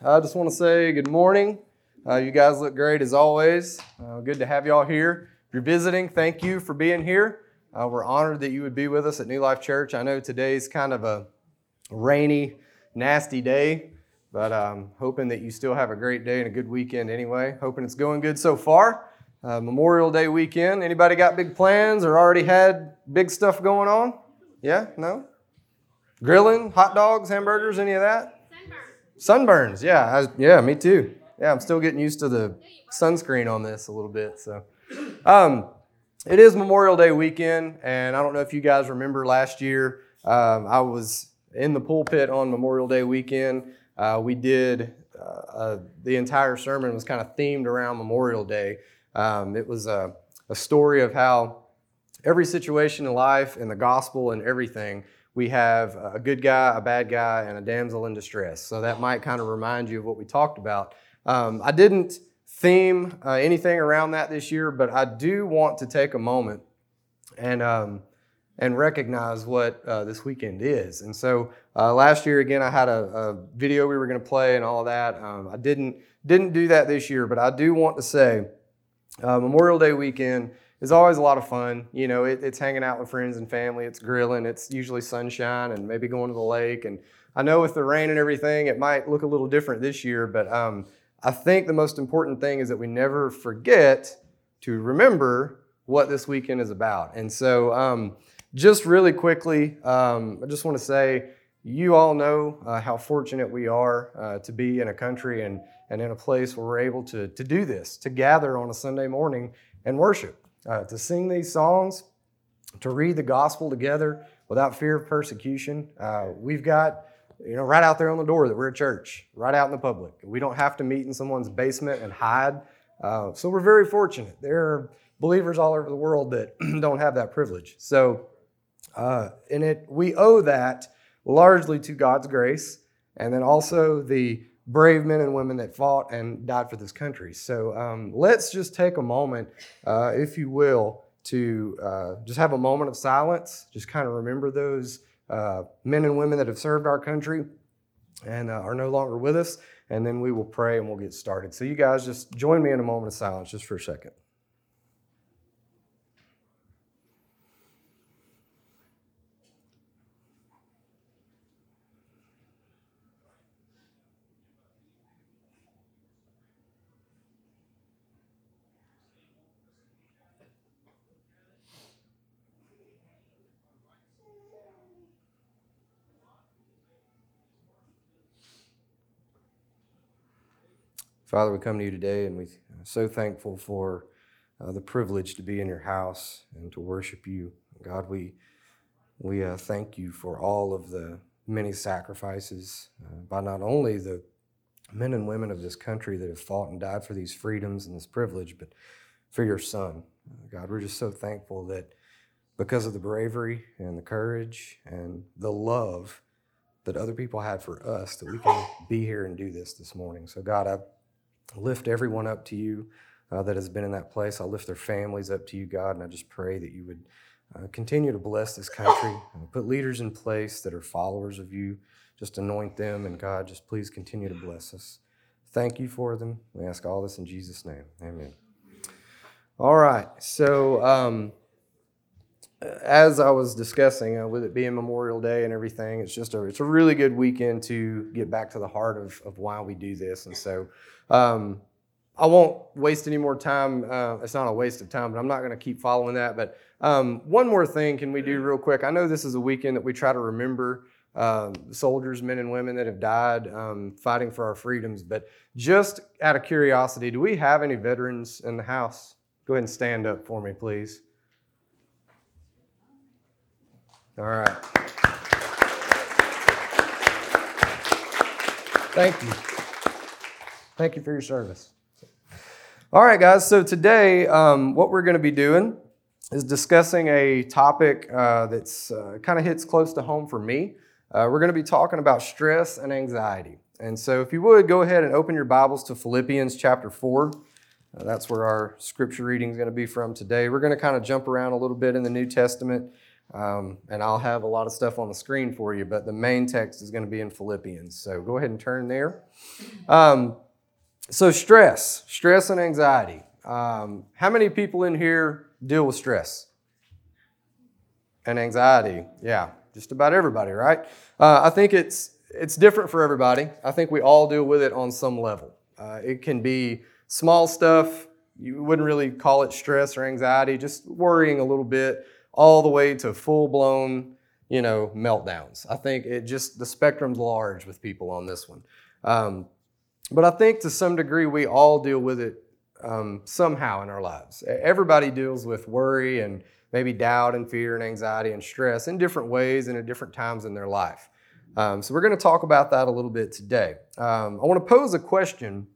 I just want to say good morning. Uh, you guys look great as always. Uh, good to have you all here. If you're visiting, thank you for being here. Uh, we're honored that you would be with us at New Life Church. I know today's kind of a rainy, nasty day, but I'm hoping that you still have a great day and a good weekend anyway. Hoping it's going good so far. Uh, Memorial Day weekend. Anybody got big plans or already had big stuff going on? Yeah? No? Grilling, hot dogs, hamburgers, any of that? Sunburns, yeah, I, yeah, me too. Yeah, I'm still getting used to the sunscreen on this a little bit. So, um, it is Memorial Day weekend, and I don't know if you guys remember last year. Um, I was in the pulpit on Memorial Day weekend. Uh, we did uh, uh, the entire sermon was kind of themed around Memorial Day. Um, it was a, a story of how every situation in life and the gospel and everything we have a good guy, a bad guy, and a damsel in distress. So that might kind of remind you of what we talked about. Um, I didn't theme uh, anything around that this year, but I do want to take a moment and um, and recognize what uh, this weekend is. And so uh, last year, again, I had a, a video we were going to play and all that. Um, I didn't didn't do that this year, but I do want to say uh, Memorial Day weekend is always a lot of fun. You know, it, it's hanging out with friends and family, it's grilling, it's usually sunshine and maybe going to the lake. And I know with the rain and everything, it might look a little different this year, but um, I think the most important thing is that we never forget to remember what this weekend is about. And so, um, just really quickly, um, I just want to say, you all know uh, how fortunate we are uh, to be in a country and, and in a place where we're able to, to do this, to gather on a Sunday morning and worship uh, to sing these songs, to read the gospel together without fear of persecution. Uh, we've got, you know, right out there on the door that we're a church, right out in the public. We don't have to meet in someone's basement and hide. Uh, so we're very fortunate. There are believers all over the world that don't have that privilege. So, uh, in it, we owe that largely to God's grace, and then also the brave men and women that fought and died for this country. So um, let's just take a moment, uh, if you will, to uh, just have a moment of silence, just kind of remember those uh, men and women that have served our country and uh, are no longer with us, and then we will pray and we'll get started. So, you guys just join me in a moment of silence just for a second. Father, we come to you today and we're so thankful for uh, the privilege to be in your house and to worship you. God, we, we uh, thank you for all of the many sacrifices uh, by not only the men and women of this country that have fought and died for these freedoms and this privilege, but for your son. God, we're just so thankful that because of the bravery and the courage and the love that other people had for us, that we can be here and do this this morning. So, God, I lift everyone up to you uh, that has been in that place. I lift their families up to you, God, and I just pray that you would uh, continue to bless this country, put leaders in place that are followers of you. Just anoint them, and God, just please continue to bless us. Thank you for them. We ask all this in Jesus' name. Amen. All right. So, um, as I was discussing, uh, with it being Memorial Day and everything, it's just a it's a really good weekend to get back to the heart of, of why we do this. And so, um, I won't waste any more time. Uh, it's not a waste of time, but I'm not going to keep following that. But um, one more thing can we do real quick? I know this is a weekend that we try to remember um, soldiers, men and women that have died um, fighting for our freedoms. But just out of curiosity, do we have any veterans in the house? Go ahead and stand up for me, please. All right. Thank you. Thank you for your service. All right, guys. So today, um, what we're going to be doing is discussing a topic uh, that's uh, kind of hits close to home for me. Uh, we're going to be talking about stress and anxiety. And so, if you would go ahead and open your Bibles to Philippians chapter 4. Uh, that's where our scripture reading is going to be from today. We're going to kind of jump around a little bit in the New Testament. Um, and I'll have a lot of stuff on the screen for you, but the main text is going to be in Philippians. So go ahead and turn there. Um, so, stress, stress and anxiety. Um, how many people in here deal with stress and anxiety? Yeah, just about everybody, right? Uh, I think it's it's different for everybody. I think we all deal with it on some level. Uh, it can be small stuff. You wouldn't really call it stress or anxiety, just worrying a little bit, all the way to full blown, you know, meltdowns. I think it just the spectrum's large with people on this one. Um, but I think to some degree we all deal with it um, somehow in our lives. Everybody deals with worry and maybe doubt and fear and anxiety and stress in different ways and at different times in their life. Um, so we're going to talk about that a little bit today. Um, I want to pose a question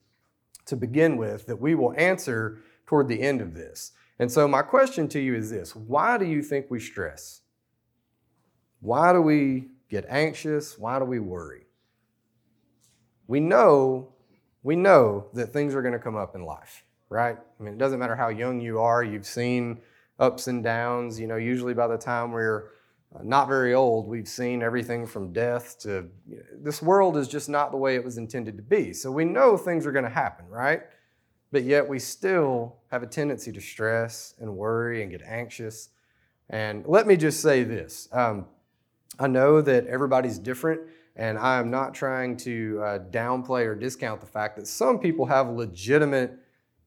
to begin with that we will answer toward the end of this. And so my question to you is this Why do you think we stress? Why do we get anxious? Why do we worry? We know, we know that things are going to come up in life, right? I mean, it doesn't matter how young you are, you've seen ups and downs. You know, usually by the time we're uh, not very old, we've seen everything from death to you know, this world is just not the way it was intended to be. So we know things are going to happen, right? But yet we still have a tendency to stress and worry and get anxious. And let me just say this um, I know that everybody's different, and I am not trying to uh, downplay or discount the fact that some people have legitimate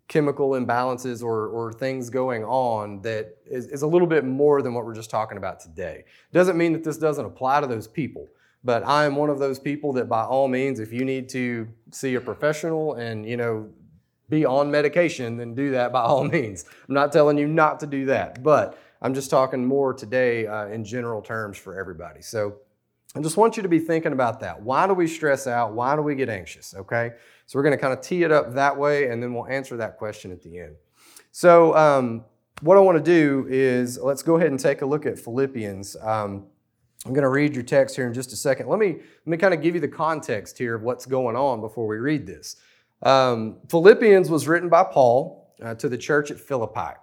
chemical imbalances or, or things going on that is, is a little bit more than what we're just talking about today. Doesn't mean that this doesn't apply to those people, but I am one of those people that by all means, if you need to see a professional and, you know, be on medication, then do that by all means. I'm not telling you not to do that, but I'm just talking more today uh, in general terms for everybody. So I just want you to be thinking about that. Why do we stress out? Why do we get anxious? Okay? So we're going to kind of tee it up that way, and then we'll answer that question at the end. So, um, what I want to do is let's go ahead and take a look at Philippians. Um, I'm going to read your text here in just a second. Let me let me kind of give you the context here of what's going on before we read this. Um, Philippians was written by Paul uh, to the church at Philippi.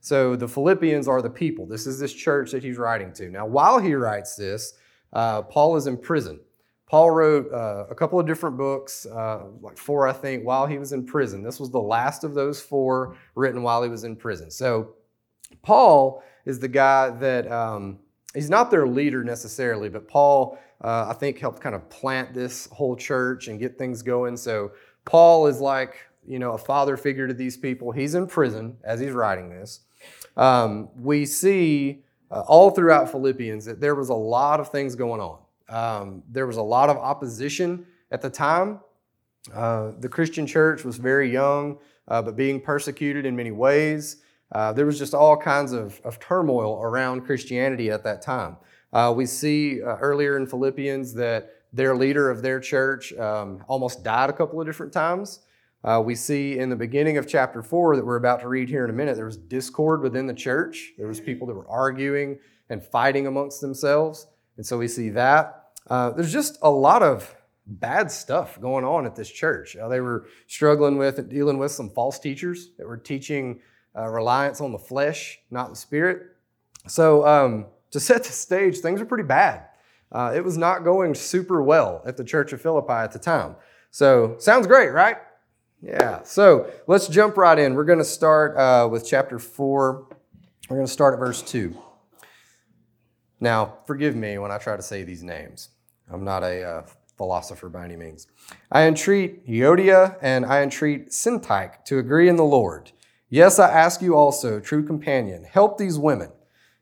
So the Philippians are the people. This is this church that he's writing to. Now, while he writes this, uh, Paul is in prison. Paul wrote uh, a couple of different books, uh, like four, I think, while he was in prison. This was the last of those four written while he was in prison. So, Paul is the guy that um, he's not their leader necessarily, but Paul, uh, I think, helped kind of plant this whole church and get things going. So, Paul is like, you know, a father figure to these people. He's in prison as he's writing this. Um, we see uh, all throughout Philippians that there was a lot of things going on. Um, there was a lot of opposition at the time. Uh, the Christian church was very young, uh, but being persecuted in many ways. Uh, there was just all kinds of, of, turmoil around Christianity at that time. Uh, we see uh, earlier in Philippians that their leader of their church um, almost died a couple of different times. Uh, we see in the beginning of chapter four that we're about to read here in a minute, there was discord within the church. There was people that were arguing and fighting amongst themselves. And so we see that. Uh, there's just a lot of bad stuff going on at this church. Uh, they were struggling with and dealing with some false teachers that were teaching uh, reliance on the flesh, not the spirit. So, um, to set the stage, things are pretty bad. Uh, it was not going super well at the church of Philippi at the time. So, sounds great, right? Yeah. So, let's jump right in. We're going to start uh, with chapter 4. We're going to start at verse 2. Now, forgive me when I try to say these names. I'm not a uh, philosopher by any means. I entreat Euodia and I entreat Syntyche to agree in the Lord. Yes, I ask you also, true companion, help these women.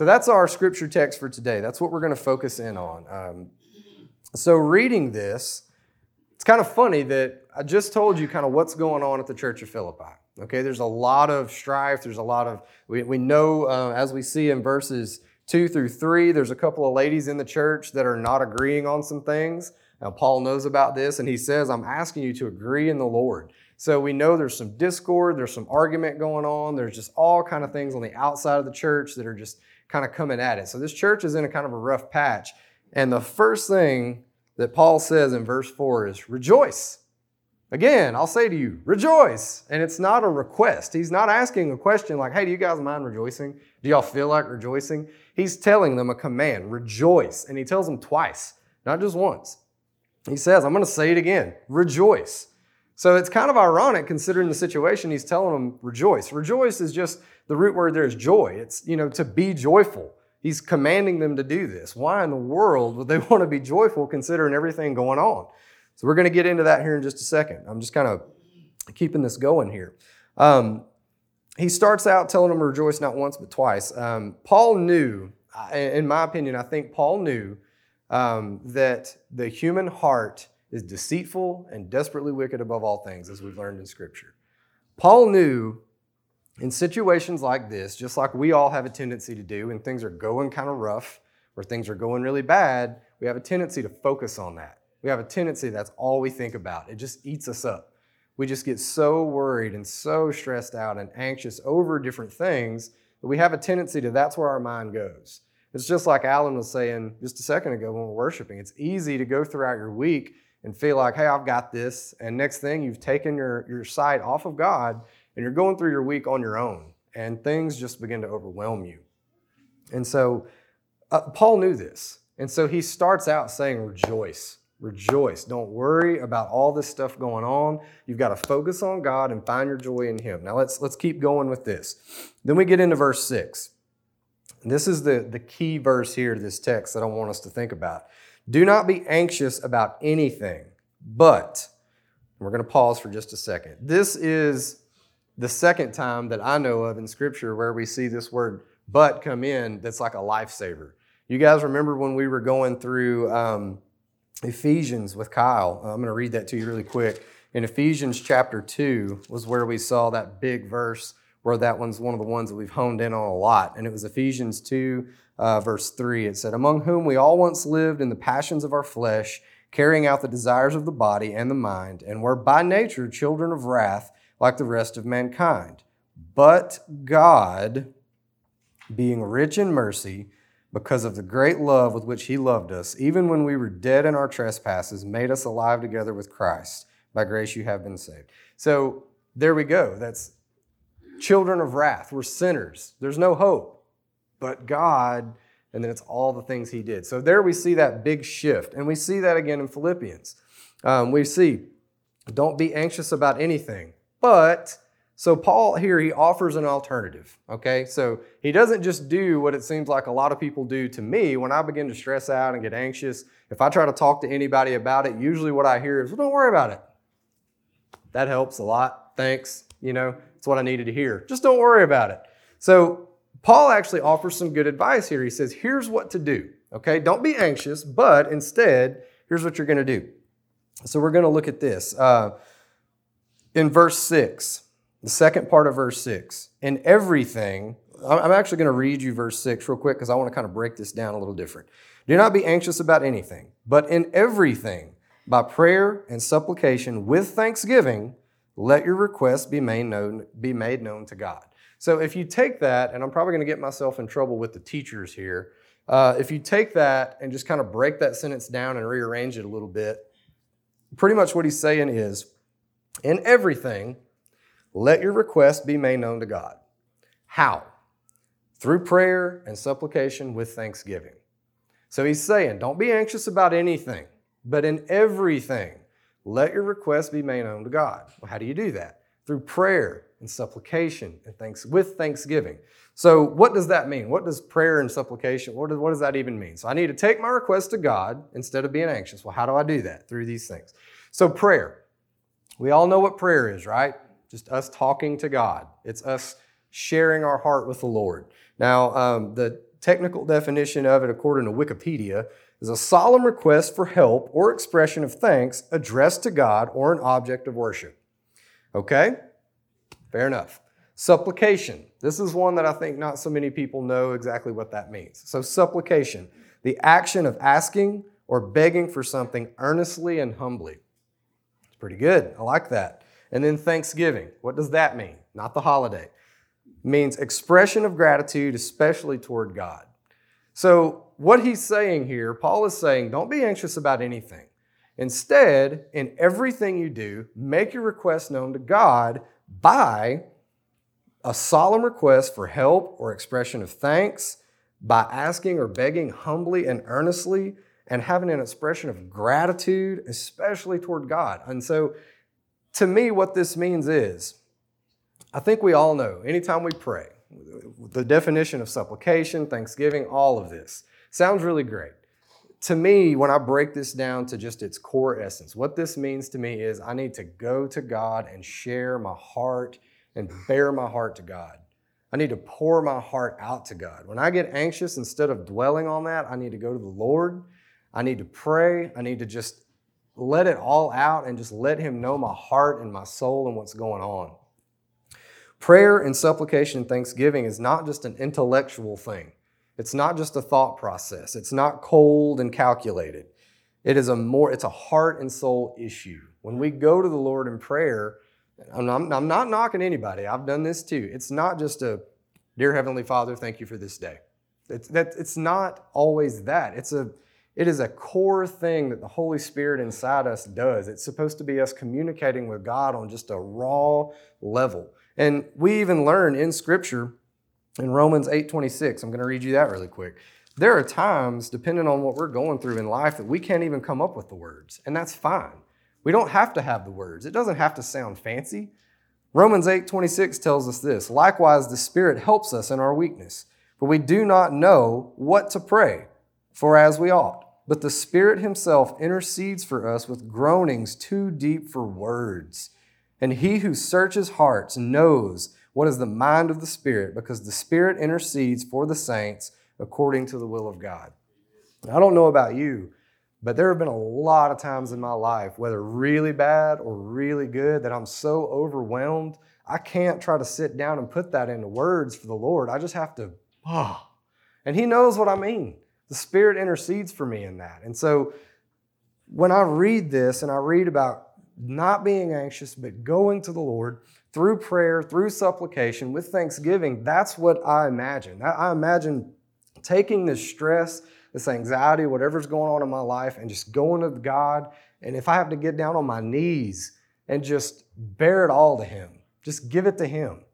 So that's our scripture text for today. That's what we're going to focus in on. Um, so, reading this, it's kind of funny that I just told you kind of what's going on at the Church of Philippi. Okay, there's a lot of strife. There's a lot of, we, we know, uh, as we see in verses two through three, there's a couple of ladies in the church that are not agreeing on some things. Now, Paul knows about this, and he says, I'm asking you to agree in the Lord. So we know there's some discord, there's some argument going on, there's just all kind of things on the outside of the church that are just kind of coming at it. So this church is in a kind of a rough patch. And the first thing that Paul says in verse 4 is rejoice. Again, I'll say to you, rejoice. And it's not a request. He's not asking a question like, hey, do you guys mind rejoicing? Do y'all feel like rejoicing? He's telling them a command, rejoice. And he tells them twice, not just once. He says, I'm going to say it again, rejoice. So it's kind of ironic considering the situation. He's telling them rejoice. Rejoice is just the root word there is joy. It's, you know, to be joyful. He's commanding them to do this. Why in the world would they want to be joyful considering everything going on? So we're going to get into that here in just a second. I'm just kind of keeping this going here. Um, he starts out telling them to rejoice not once but twice. Um, Paul knew, in my opinion, I think Paul knew um, that the human heart is deceitful and desperately wicked above all things, as we've learned in Scripture. Paul knew in situations like this, just like we all have a tendency to do, when things are going kind of rough or things are going really bad, we have a tendency to focus on that. We have a tendency that's all we think about. It just eats us up. We just get so worried and so stressed out and anxious over different things that we have a tendency to that's where our mind goes. It's just like Alan was saying just a second ago when we're worshiping. It's easy to go throughout your week and feel like, hey, I've got this. And next thing, you've taken your, your sight off of God and you're going through your week on your own. And things just begin to overwhelm you. And so uh, Paul knew this. And so he starts out saying, rejoice. Rejoice. Don't worry about all this stuff going on. You've got to focus on God and find your joy in Him. Now let's let's keep going with this. Then we get into verse six. this is the, the key verse here to this text that I want us to think about. Do not be anxious about anything, but we're going to pause for just a second. This is the second time that I know of in Scripture where we see this word but come in that's like a lifesaver. You guys remember when we were going through um, Ephesians with Kyle. I'm going to read that to you really quick. In Ephesians chapter 2 was where we saw that big verse where that one's one of the ones that we've honed in on a lot. And it was Ephesians 2, uh, verse 3. It said, Among whom we all once lived in the passions of our flesh, carrying out the desires of the body and the mind, and were by nature children of wrath like the rest of mankind. But God, being rich in mercy, because of the great love with which he loved us, even when we were dead in our trespasses, made us alive together with Christ. By grace you have been saved. So there we go. That's children of wrath. We're sinners. There's no hope. But God, and then it's all the things he did. So there we see that big shift. And we see that again in Philippians. Um, we see, don't be anxious about anything, but so Paul here, he offers an alternative, okay? So he doesn't just do what it seems like a lot of people do to me when I begin to stress out and get anxious. If I try to talk to anybody about it, usually what I hear is, well, don't worry about it. That helps a lot. Thanks. You know, it's what I needed to hear. Just don't worry about it. So Paul actually offers some good advice here. He says, here's what to do, okay? Don't be anxious, but instead, here's what you're going to do. So we're going to look at this. Uh, in verse 6, the second part of verse 6. In everything, I'm actually going to read you verse 6 real quick because I want to kind of break this down a little different. Do not be anxious about anything, but in everything, by prayer and supplication with thanksgiving, let your requests be made known, be made known to God. So if you take that, and I'm probably going to get myself in trouble with the teachers here, uh, if you take that and just kind of break that sentence down and rearrange it a little bit, pretty much what he's saying is, in everything, let your request be made known to God. How? Through prayer and supplication with thanksgiving. So he's saying, don't be anxious about anything, but in everything, let your request be made known to God. Well, how do you do that? through prayer and supplication and thanks with thanksgiving. So, what does that mean? What does prayer and supplication, what does, what does that even mean? So, I need to take my request to God instead of being anxious. Well, how do I do that? Through these things. So, prayer. We all know what prayer is, right? Just us talking to God. It's us sharing our heart with the Lord. Now, um, the technical definition of it, according to Wikipedia, is a solemn request for help or expression of thanks addressed to God or an object of worship. Okay? Fair enough. Supplication. This is one that I think not so many people know exactly what that means. So, supplication, the action of asking or begging for something earnestly and humbly. Pretty good. I like that. And then thanksgiving. What does that mean? Not the holiday. It means expression of gratitude, especially toward God. So, what he's saying here, Paul is saying, don't be anxious about anything. Instead, in everything you do, make your request known to God by a solemn request for help or expression of thanks, by asking or begging humbly and earnestly, and having an expression of gratitude, especially toward God. And so, to me, what this means is I think we all know anytime we pray, the definition of supplication, thanksgiving, all of this sounds really great. To me, when I break this down to just its core essence, what this means to me is I need to go to God and share my heart and bare my heart to God. I need to pour my heart out to God. When I get anxious, instead of dwelling on that, I need to go to the Lord. I need to pray. I need to just let it all out and just let Him know my heart and my soul and what's going on. Prayer and supplication and thanksgiving is not just an intellectual thing. It's not just a thought process. It's not cold and calculated. It is a more it's a heart and soul issue. When we go to the Lord in prayer, I'm not, I'm not knocking anybody. I've done this too. It's not just a dear heavenly Father, thank you for this day. It's that it's not always that. It's a it is a core thing that the Holy Spirit inside us does. It's supposed to be us communicating with God on just a raw level. And we even learn in Scripture in Romans 8:26. I'm going to read you that really quick. There are times, depending on what we're going through in life, that we can't even come up with the words, and that's fine. We don't have to have the words. It doesn't have to sound fancy. Romans 8:26 tells us this, likewise the Spirit helps us in our weakness, for we do not know what to pray for as we ought. But the Spirit himself intercedes for us with groanings too deep for words. And he who searches hearts knows what is the mind of the Spirit, because the Spirit intercedes for the saints according to the will of God. I don't know about you, but there have been a lot of times in my life, whether really bad or really good, that I'm so overwhelmed, I can't try to sit down and put that into words for the Lord. I just have to. Oh. And He knows what I mean. The Spirit intercedes for me in that. And so when I read this and I read about not being anxious, but going to the Lord through prayer, through supplication, with thanksgiving, that's what I imagine. I imagine taking this stress, this anxiety, whatever's going on in my life, and just going to God. And if I have to get down on my knees and just bear it all to Him, just give it to Him.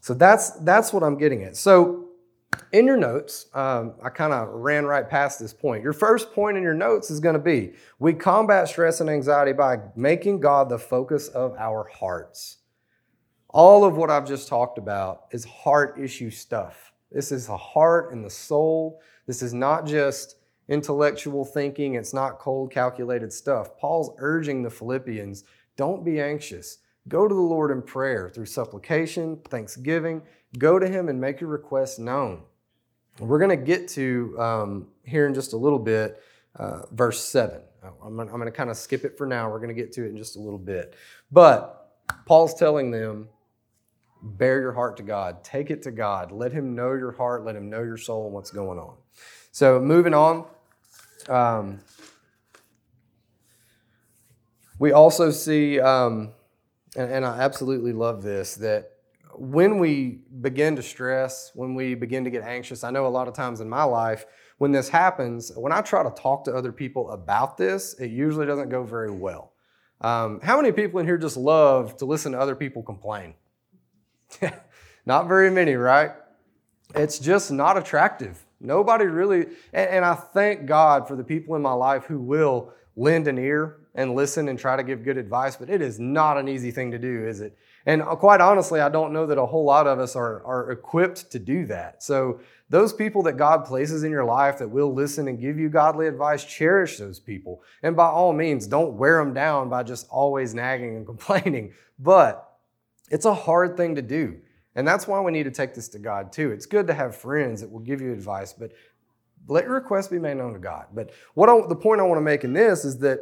So that's that's what I'm getting at. So in your notes, um, I kind of ran right past this point. Your first point in your notes is going to be we combat stress and anxiety by making God the focus of our hearts. All of what I've just talked about is heart issue stuff. This is the heart and the soul. This is not just intellectual thinking, it's not cold, calculated stuff. Paul's urging the Philippians don't be anxious. Go to the Lord in prayer through supplication, thanksgiving. Go to Him and make your request known. We're going to get to um, here in just a little bit, uh, verse 7. I'm going to kind of skip it for now. We're going to get to it in just a little bit. But Paul's telling them, bare your heart to God, take it to God, let Him know your heart, let Him know your soul and what's going on. So, moving on. Um, we also see, um, and, and I absolutely love this, that when we begin to stress, when we begin to get anxious, I know a lot of times in my life, when this happens, when I try to talk to other people about this, it usually doesn't go very well. Um, how many people in here just love to listen to other people complain? not very many, right? It's just not attractive. Nobody really, and, and I thank God for the people in my life who will lend an ear and listen and try to give good advice, but it is not an easy thing to do, is it? And uh, quite honestly, I don't know that a whole lot of us are, are equipped to do that. So, those people that God places in your life that will listen and give you godly advice, cherish those people. And by all means, don't wear them down by just always nagging and complaining. But it's a hard thing to do. And that's why we need to take this to God too. It's good to have friends that will give you advice, but let your requests be made known to God. But what I, the point I want to make in this is that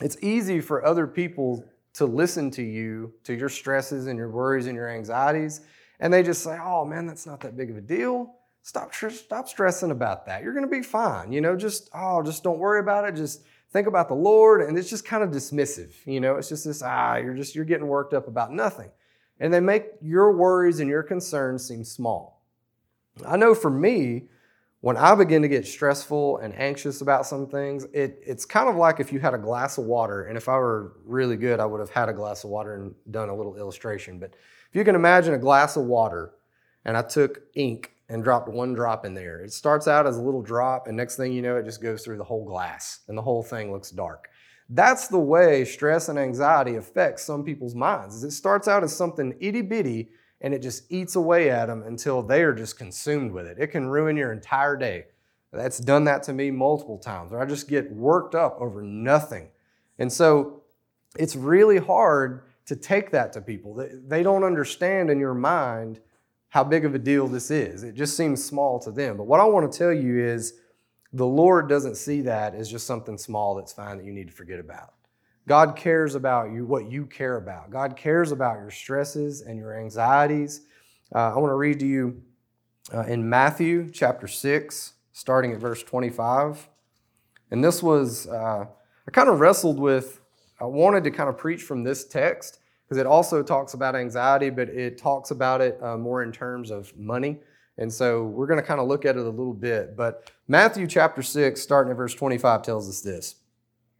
it's easy for other people to listen to you, to your stresses and your worries and your anxieties, and they just say, "Oh man, that's not that big of a deal. Stop, stop stressing about that. You're going to be fine. You know, just oh, just don't worry about it. Just think about the Lord." And it's just kind of dismissive. You know, it's just this ah, you're just you're getting worked up about nothing, and they make your worries and your concerns seem small. I know for me, when I begin to get stressful and anxious about some things, it, it's kind of like if you had a glass of water, and if I were really good, I would have had a glass of water and done a little illustration. But if you can imagine a glass of water, and I took ink and dropped one drop in there, it starts out as a little drop, and next thing you know, it just goes through the whole glass, and the whole thing looks dark. That's the way stress and anxiety affects some people's minds. Is It starts out as something itty bitty and it just eats away at them until they are just consumed with it. It can ruin your entire day. That's done that to me multiple times, where I just get worked up over nothing. And so it's really hard to take that to people. They don't understand in your mind how big of a deal this is. It just seems small to them. But what I want to tell you is the Lord doesn't see that as just something small that's fine that you need to forget about. God cares about you, what you care about. God cares about your stresses and your anxieties. Uh, I want to read to you uh, in Matthew chapter 6, starting at verse 25. And this was, uh, I kind of wrestled with, I wanted to kind of preach from this text because it also talks about anxiety, but it talks about it uh, more in terms of money. And so we're going to kind of look at it a little bit. But Matthew chapter 6, starting at verse 25, tells us this.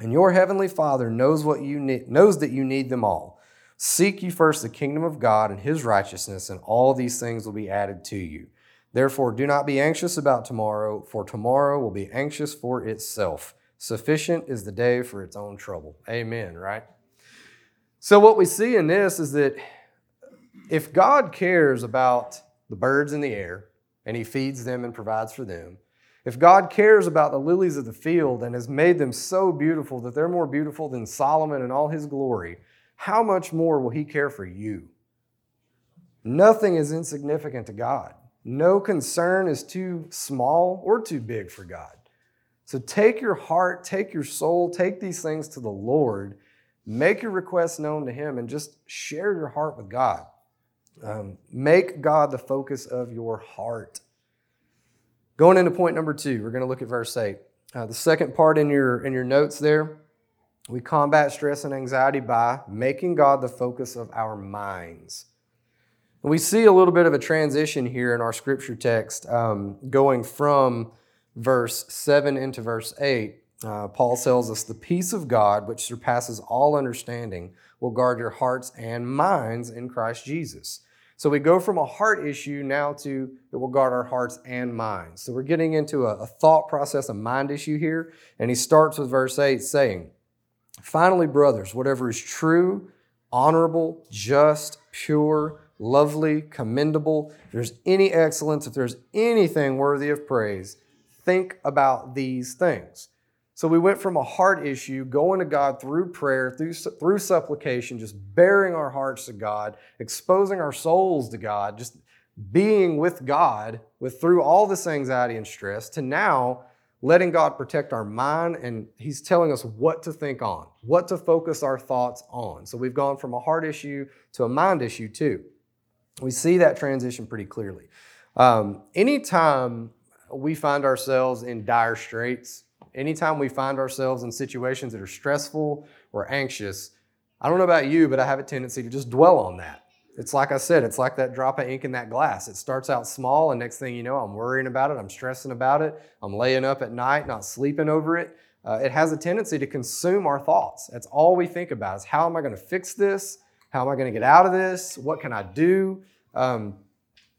and your heavenly Father knows what you need, knows that you need them all. Seek ye first the kingdom of God and his righteousness, and all these things will be added to you. Therefore, do not be anxious about tomorrow, for tomorrow will be anxious for itself. Sufficient is the day for its own trouble. Amen, right? So, what we see in this is that if God cares about the birds in the air and he feeds them and provides for them, if God cares about the lilies of the field and has made them so beautiful that they're more beautiful than Solomon in all his glory, how much more will He care for you? Nothing is insignificant to God. No concern is too small or too big for God. So take your heart, take your soul, take these things to the Lord, make your requests known to Him, and just share your heart with God. Um, make God the focus of your heart. Going into point number two, we're going to look at verse 8. Uh, the second part in your, in your notes there, we combat stress and anxiety by making God the focus of our minds. And we see a little bit of a transition here in our scripture text, um, going from verse 7 into verse 8. Uh, Paul tells us, The peace of God, which surpasses all understanding, will guard your hearts and minds in Christ Jesus. So we go from a heart issue now to it will guard our hearts and minds. So we're getting into a, a, thought process, a mind issue here. And he starts with verse 8 saying, Finally, brothers, whatever is true, honorable, just, pure, lovely, commendable, if there's any excellence, if there's anything worthy of praise, think about these things. So we went from a heart issue, going to God through prayer, through, through supplication, just baring our hearts to God, exposing our souls to God, just being with God with through all this anxiety and stress to now letting God protect our mind and he's telling us what to think on, what to focus our thoughts on. So we've gone from a heart issue to a mind issue too. We see that transition pretty clearly. Um, anytime we find ourselves in dire straits, anytime we find ourselves in situations that are stressful or anxious, I don't know about you, but I have a tendency to just dwell on that. It's like I said, it's like that drop of ink in that glass. It starts out small, and next thing you know, I'm worrying about it, I'm stressing about it, I'm laying up at night, not sleeping over it. Uh, it has a tendency to consume our thoughts. That's all we think about is how am I going to fix this? How am I going to get out of this? What can I do? Um,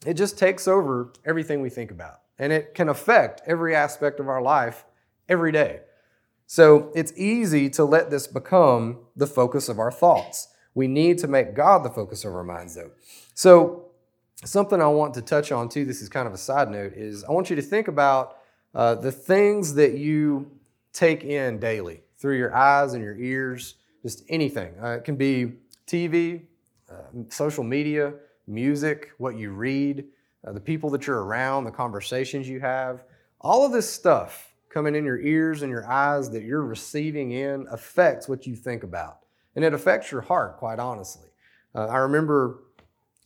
it just takes over everything we think about, and it can affect every aspect of our life every day. So it's easy to let this become the focus of our thoughts. We need to make God the focus of our minds, though. So, something I want to touch on too, this is kind of a side note, is I want you to think about uh, the things that you take in daily through your eyes and your ears, just anything. Uh, it can be TV, uh, social media, music, what you read, uh, the people that you're around, the conversations you have. All of this stuff coming in your ears and your eyes that you're receiving in affects what you think about and it affects your heart, quite honestly. Uh, I remember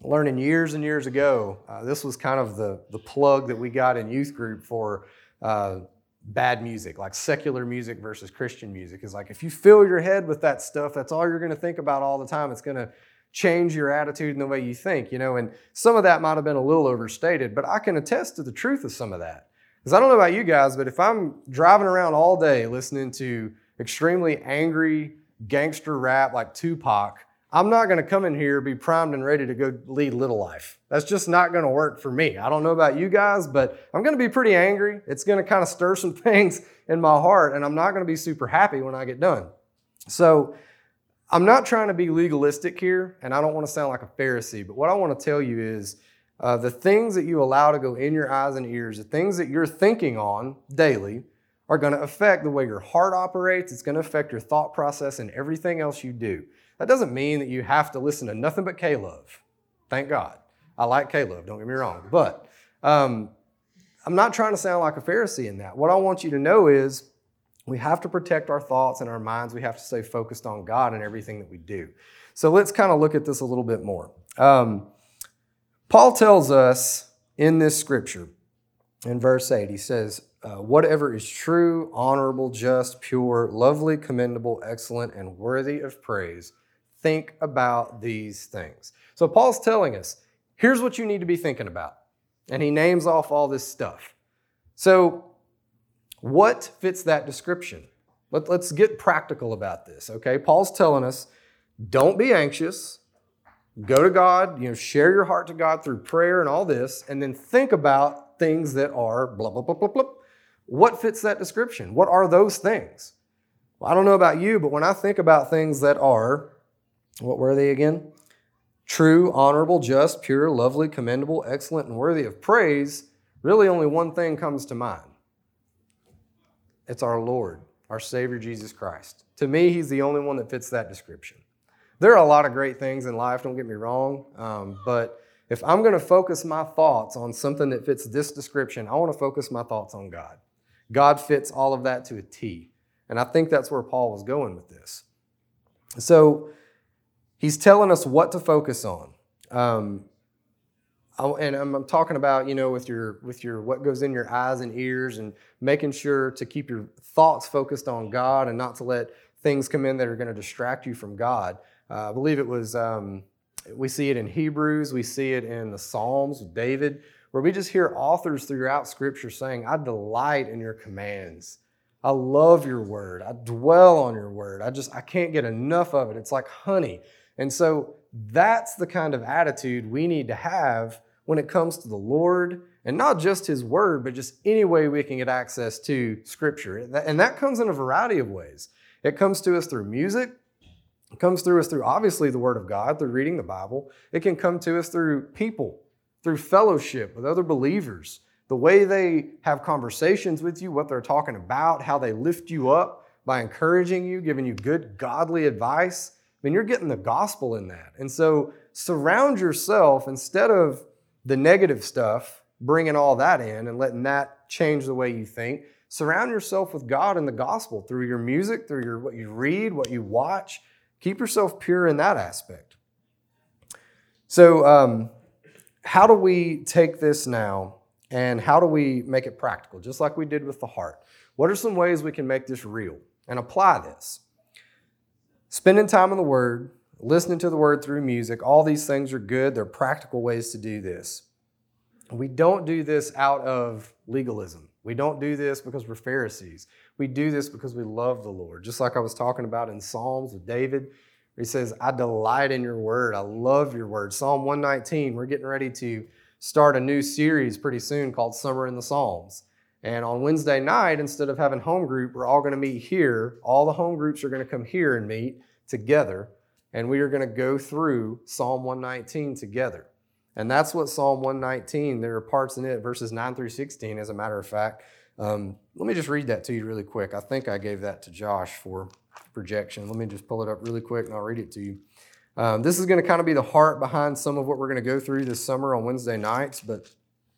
learning years and years ago, uh, this was kind of the, the plug that we got in youth group for uh, bad music, like secular music versus Christian music. Is like if you fill your head with that stuff, that's all you're going to think about all the time. It's going to change your attitude and the way you think, you know. And some of that might have been a little overstated, but I can attest to the truth of some of that. Because I don't know about you guys, but if I'm driving around all day listening to extremely angry, gangster rap like Tupac, I'm not going to come in here be primed and ready to go lead little life. That's just not going to work for me. I don't know about you guys, but I'm going to be pretty angry. It's going to kind of stir some things in my heart, and I'm not going to be super happy when I get done. So, I'm not trying to be legalistic here, and I don't want to sound like a Pharisee, but what I want to tell you is uh, the things that you allow to go in your eyes and ears, the things that you're thinking on daily, are going to affect the way your heart operates. It's going to affect your thought process and everything else you do. That doesn't mean that you have to listen to nothing but K-Love. Thank God. I like K-Love, don't get me wrong. But um, I'm not trying to sound like a Pharisee in that. What I want you to know is we have to protect our thoughts and our minds. We have to stay focused on God and everything that we do. So let's kind of look at this a little bit more. Um, Paul tells us in this scripture, in verse 8, he says, uh, whatever is true, honorable, just, pure, lovely, commendable, excellent, and worthy of praise, think about these things. So Paul's telling us, here's what you need to be thinking about. And he names off all this stuff. So, what fits that description? Let, us get practical about this, okay? Paul's telling us, don't be anxious. Go to God, you know, share your heart to God through prayer and all this, and then think about things that are blah, blah, blah, blah, blah, what fits that description? What are those things? Well, I don't know about you, but when I think about things that are, what were they again? True, honorable, just, pure, lovely, commendable, excellent, and worthy of praise, really only one thing comes to mind it's our Lord, our Savior Jesus Christ. To me, He's the only one that fits that description. There are a lot of great things in life, don't get me wrong, um, but if I'm going to focus my thoughts on something that fits this description, I want to focus my thoughts on God. God fits all of that to a T. And I think that's where Paul was going with this. So he's telling us what to focus on. Um, and I'm talking about, you know, with your with your what goes in your eyes and ears, and making sure to keep your thoughts focused on God and not to let things come in that are going to distract you from God. Uh, I believe it was um, we see it in Hebrews, we see it in the Psalms with David, where we just hear authors throughout Scripture saying, I delight in your commands. I love your word. I dwell on your word. I just, I can't get enough of it. It's like honey. And so that's the kind of attitude we need to have when it comes to the Lord and not just His Word, but just any way we can get access to Scripture. And that comes in a variety of ways. It comes to us through music, it comes through us through obviously the Word of God, through reading the Bible. It can come to us through people through fellowship with other believers, the way they have conversations with you, what they're talking about, how they lift you up by encouraging you, giving you good, godly advice. I mean, you're getting the gospel in that. And so surround yourself instead of the negative stuff, bringing all that in and letting that change the way you think. Surround yourself with God and the gospel through your music, through your what you read, what you watch. Keep yourself pure in that aspect. So, um, how do we take this now and how do we make it practical, just like we did with the heart? What are some ways we can make this real and apply this? Spending time in the Word, listening to the Word through music, all these things are good. They're practical ways to do this. We don't do this out of legalism. We don't do this because we're Pharisees. We do this because we love the Lord. Just like I was talking about in Psalms with David, he says, I delight in your word. I love your word. Psalm 119, we're getting ready to start a new series pretty soon called Summer in the Psalms. And on Wednesday night, instead of having home group, we're all going to meet here. All the home groups are going to come here and meet together. And we are going to go through Psalm 119 together. And that's what Psalm 119, there are parts in it, verses 9 through 16, as a matter of fact. Um, let me just read that to you really quick. I think I gave that to Josh for projection. Let me just pull it up really quick and I'll read it to you. Um, this is going to kind of be the heart behind some of what we're going to go through this summer on Wednesday nights. But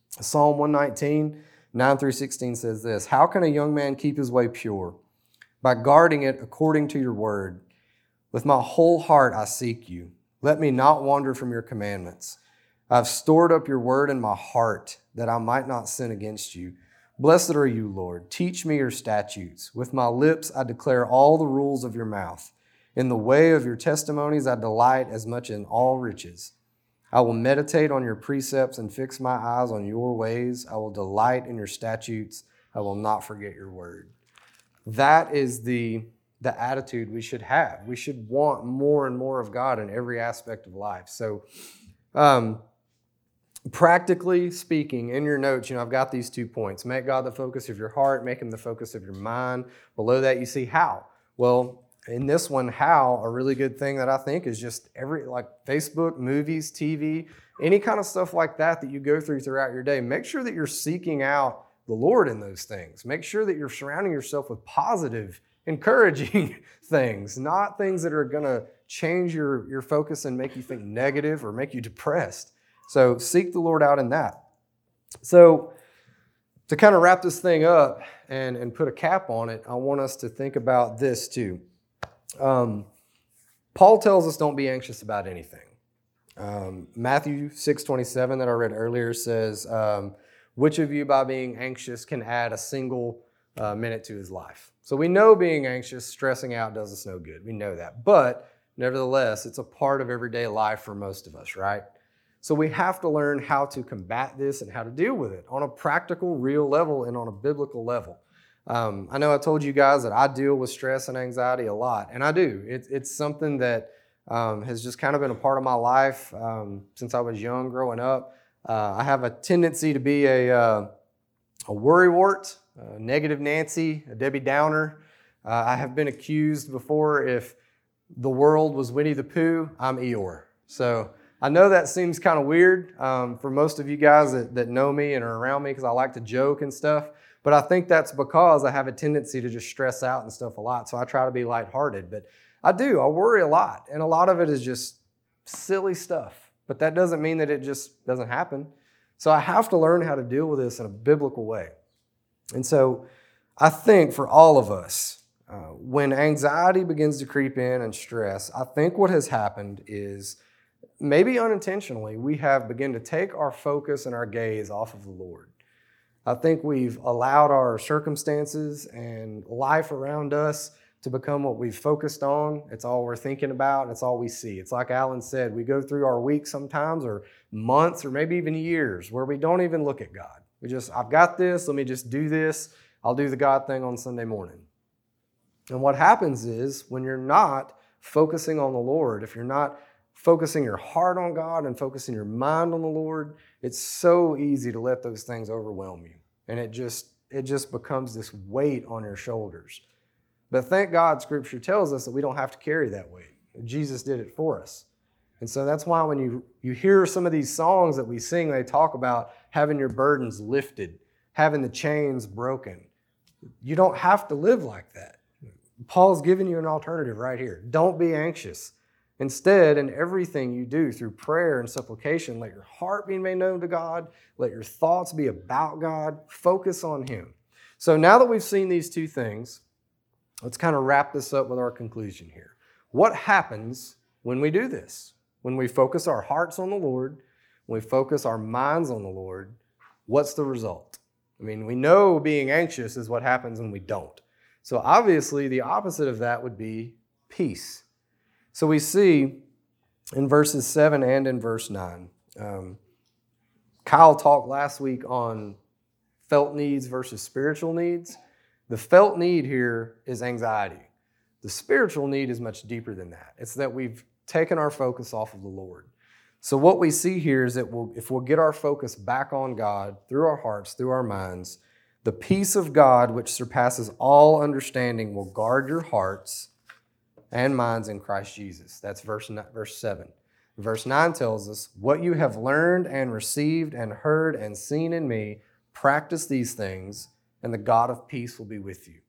Psalm 119, 9 through 16 says this How can a young man keep his way pure? By guarding it according to your word. With my whole heart I seek you. Let me not wander from your commandments. I've stored up your word in my heart that I might not sin against you. Blessed are you, Lord. Teach me your statutes. With my lips I declare all the rules of your mouth. In the way of your testimonies I delight as much in all riches. I will meditate on your precepts and fix my eyes on your ways. I will delight in your statutes. I will not forget your word. That is the, the attitude we should have. We should want more and more of God in every aspect of life. So, um, practically speaking, in your notes, you know, I've got these two points. Make God the focus of your heart, make him the focus of your mind. Below that, you see how. Well, in this one, how, a really good thing that I think is just every, like Facebook, movies, TV, any kind of stuff like that that you go through throughout your day. Make sure that you're seeking out the Lord in those things. Make sure that you're surrounding yourself with positive, encouraging things, not things that are going to change your, your focus and make you think negative or make you depressed. So seek the Lord out in that. So, to kind of wrap this thing up and, and put a cap on it, I want us to think about this too. Um, Paul tells us don't be anxious about anything. Um, Matthew 6:27 that I read earlier says, um, "Which of you, by being anxious, can add a single uh, minute to his life?" So we know being anxious, stressing out does us no good. We know that, but nevertheless, it's a part of everyday life for most of us, right? So we have to learn how to combat this and how to deal with it on a practical, real level and on a biblical level. Um, I know I told you guys that I deal with stress and anxiety a lot, and I do. It, it's something that um, has just kind of been a part of my life um, since I was young, growing up. Uh, I have a tendency to be a, uh, a worrywart, a negative Nancy, a Debbie Downer. Uh, I have been accused before if the world was Winnie the Pooh, I'm Eeyore. So I know that seems kind of weird um, for most of you guys that, that know me and are around me because I like to joke and stuff. But I think that's because I have a tendency to just stress out and stuff a lot. So I try to be lighthearted. But I do, I worry a lot. And a lot of it is just silly stuff. But that doesn't mean that it just doesn't happen. So I have to learn how to deal with this in a biblical way. And so I think for all of us, uh, when anxiety begins to creep in and stress, I think what has happened is maybe unintentionally, we have begun to take our focus and our gaze off of the Lord. I think we've allowed our circumstances and life around us to become what we've focused on. It's all we're thinking about, it's all we see. It's like Alan said, we go through our weeks sometimes, or months, or maybe even years, where we don't even look at God. We just, I've got this, let me just do this. I'll do the God thing on Sunday morning. And what happens is when you're not focusing on the Lord, if you're not focusing your heart on God and focusing your mind on the Lord, it's so easy to let those things overwhelm you. And it just it just becomes this weight on your shoulders. But thank God scripture tells us that we don't have to carry that weight. Jesus did it for us. And so that's why when you, you hear some of these songs that we sing, they talk about having your burdens lifted, having the chains broken. You don't have to live like that. Paul's giving you an alternative right here. Don't be anxious. Instead, in everything you do through prayer and supplication, let your heart be made known to God, let your thoughts be about God, focus on Him. So now that we've seen these two things, let's kind of wrap this up with our conclusion here. What happens when we do this? When we focus our hearts on the Lord, when we focus our minds on the Lord, what's the result? I mean, we know being anxious is what happens when we don't. So obviously, the opposite of that would be peace. So we see in verses 7 and in verse 9. Um, Kyle talked last week on felt needs versus spiritual needs. The felt need here is anxiety. The spiritual need is much deeper than that. It's that we've taken our focus off of the Lord. So, what we see here is that we'll, if we'll get our focus back on God through our hearts, through our minds, the peace of God, which surpasses all understanding, will guard your hearts and minds in Christ Jesus. That's verse, verse 7. Verse 9 tells us, What you have learned and received and heard and seen in me, practice these things, and the God of peace will be with you.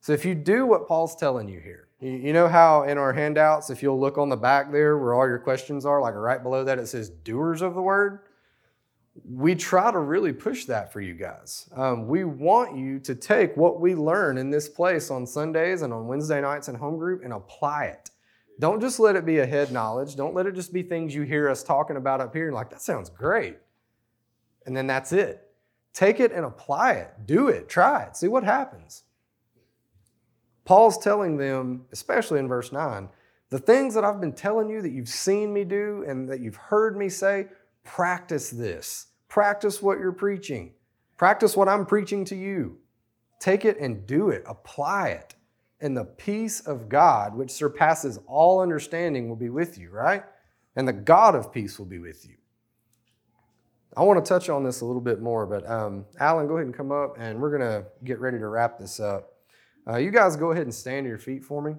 So if you do what Paul's telling you here, you know how in our handouts, if you'll look on the back there where all your questions are, like right below that, it says doers of the word? We try to really push that for you guys. Um, we want you to take what we learn in this place on Sundays and on Wednesday nights in home group and apply it. Don't just let it be a head knowledge. Don't let it just be things you hear us talking about up here and like, that sounds great. And then that's it. Take it and apply it. Do it. Try it. See what happens. Paul's telling them, especially in verse 9, the things that I've been telling you that you've seen me do and that you've heard me say, Practice this. Practice what you're preaching. Practice what I'm preaching to you. Take it and do it. Apply it. And the peace of God, which surpasses all understanding, will be with you, right? And the God of peace will be with you. I want to touch on this a little bit more, but um, Alan, go ahead and come up, and we're going to get ready to wrap this up. Uh, you guys go ahead and stand to your feet for me.